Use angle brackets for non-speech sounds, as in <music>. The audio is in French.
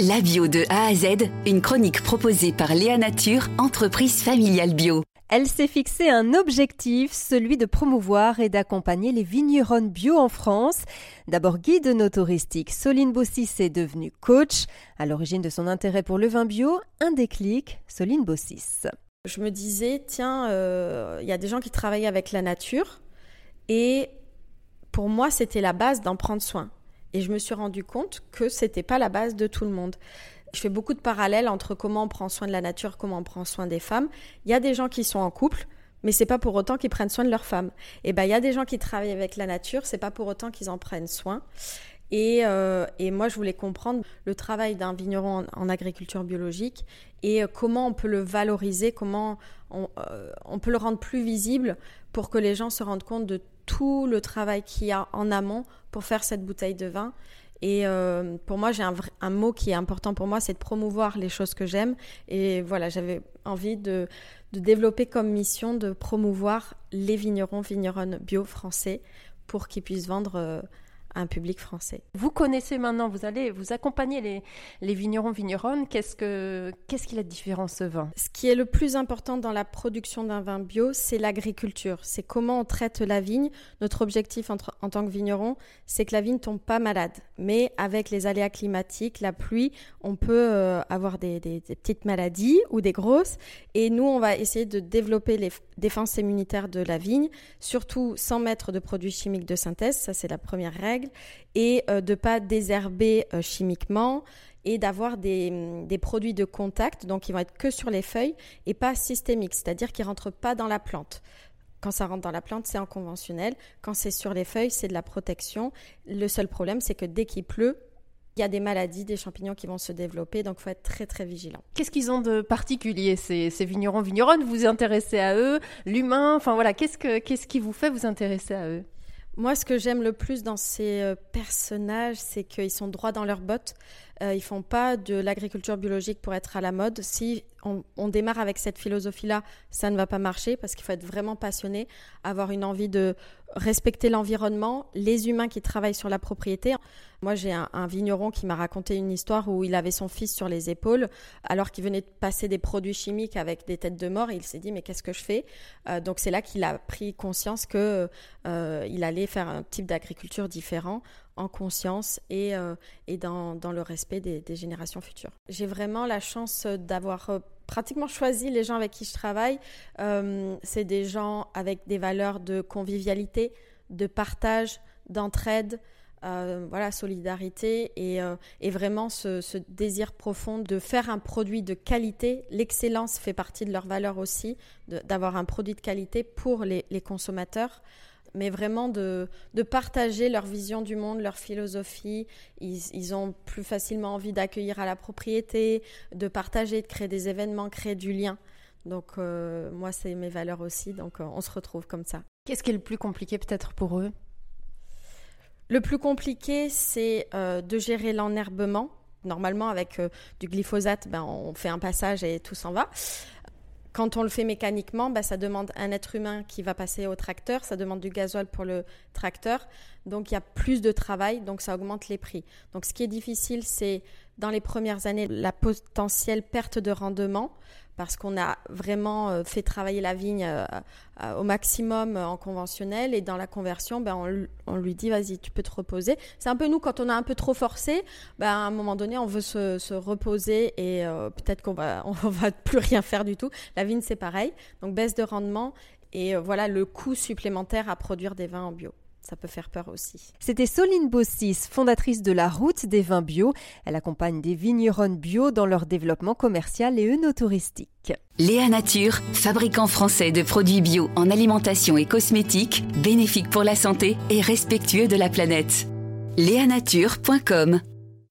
La bio de A à Z, une chronique proposée par Léa Nature, entreprise familiale bio. Elle s'est fixé un objectif, celui de promouvoir et d'accompagner les vignerons bio en France. D'abord guide no touristique, Soline Bossis est devenue coach. À l'origine de son intérêt pour le vin bio, un déclic, Soline Bossis. Je me disais, tiens, euh, il y a des gens qui travaillent avec la nature et pour moi, c'était la base d'en prendre soin. Et je me suis rendu compte que c'était pas la base de tout le monde. Je fais beaucoup de parallèles entre comment on prend soin de la nature, comment on prend soin des femmes. Il y a des gens qui sont en couple, mais c'est pas pour autant qu'ils prennent soin de leurs femmes. Et ben il y a des gens qui travaillent avec la nature, c'est pas pour autant qu'ils en prennent soin. Et, euh, et, moi, je voulais comprendre le travail d'un vigneron en, agriculture biologique et euh, comment on peut le valoriser, comment on, euh, on, peut le rendre plus visible pour que les gens se rendent compte de tout le travail qu'il y a en amont pour faire cette bouteille de vin. Et pour moi, j'ai un, mot qui est important pour moi, c'est de promouvoir les choses que j'aime. Et voilà, j'avais envie de, de, développer comme mission de promouvoir les vignerons, vigneronnes bio français pour qu'ils puissent vendre un public français. Vous connaissez maintenant, vous allez vous accompagner les, les vignerons, vigneronnes. Qu'est-ce que qu'est-ce qu'il a de différent ce vin? Ce qui est le plus important dans la production d'un vin bio, c'est l'agriculture. C'est comment on traite la vigne. Notre objectif en, en tant que vigneron, c'est que la vigne tombe pas malade. Mais avec les aléas climatiques, la pluie, on peut euh, avoir des, des, des, petites maladies ou des grosses. Et nous, on va essayer de développer les défenses immunitaires de la vigne, surtout sans mettre de produits chimiques de synthèse. Ça, c'est la première règle et euh, de ne pas désherber euh, chimiquement et d'avoir des, des, produits de contact, donc ils vont être que sur les feuilles et pas systémiques, c'est-à-dire qu'ils rentrent pas dans la plante. Quand ça rentre dans la plante, c'est en conventionnel. Quand c'est sur les feuilles, c'est de la protection. Le seul problème, c'est que dès qu'il pleut, il y a des maladies, des champignons qui vont se développer, donc faut être très très vigilant. Qu'est-ce qu'ils ont de particulier ces, ces vignerons, vigneronnes? Vous vous intéressez à eux, l'humain, enfin voilà, que, qu'est-ce qui vous fait vous intéresser à eux? Moi, ce que j'aime le plus dans ces euh, personnages, c'est qu'ils sont droits dans leurs bottes. Euh, ils font pas de l'agriculture biologique pour être à la mode. Si on, démarre avec cette philosophie-là, ça ne va pas marcher parce qu'il faut être vraiment passionné, avoir une envie de respecter l'environnement, les humains qui travaillent sur la propriété. Moi, j'ai un, vigneron qui m'a raconté une histoire où il avait son fils sur les épaules alors qu'il venait de passer des produits chimiques avec des têtes de mort. Il s'est dit mais qu'est-ce que je fais? Euh, Donc c'est là qu'il a pris conscience que euh, il allait faire un type d'agriculture différent en conscience et, euh, et dans, dans, le respect des, générations futures. J'ai vraiment la chance d'avoir euh, pratiquement choisi les gens avec qui je travaille. Euh, c'est des gens avec des valeurs de convivialité, de partage, d'entraide. Voilà, solidarité et, et vraiment ce, désir profond de faire un produit de qualité. L'excellence fait partie de leurs valeurs aussi, d'avoir un produit de qualité pour les consommateurs mais vraiment de, de, partager leur vision du monde, leur philosophie. Ils, ils ont plus facilement envie d'accueillir à la propriété, de partager, de créer des événements, créer du lien. Donc euh, moi, c'est mes valeurs aussi, donc euh, on se retrouve comme ça. Qu'est-ce qui est le plus compliqué peut-être pour eux? Le plus compliqué, c'est euh, de gérer l'enherbement. Normalement, avec du glyphosate, ben, on fait un passage et tout s'en va. Quand on le fait mécaniquement, bah, ça demande un être humain qui va passer au tracteur, ça demande du gasoil pour le tracteur, donc il y a plus de travail, donc ça augmente les prix. Donc ce qui est difficile, c'est dans les premières années la potentielle perte de rendement parce qu'on a vraiment euh, fait travailler la vigne euh, euh, au maximum en conventionnel et dans la conversion, ben on, lui dit vas-y, tu peux te reposer. C'est un peu nous quand on a un peu trop forcé, ben à un moment donné, on veut se, se reposer et peut-être qu'on va <laughs> on va plus rien faire du tout. La vigne c'est pareil, donc baisse de rendement et voilà le coût supplémentaire à produire des vins en bio ça peut faire peur aussi. C'était Soline Bossis, fondatrice de la Route des vins bio. Elle accompagne des vigneronnes bio dans leur développement commercial et œnotouristique. Léa Nature, fabricant français de produits bio en alimentation et cosmétiques, bénéfique pour la santé et respectueux de la planète. Léanature.com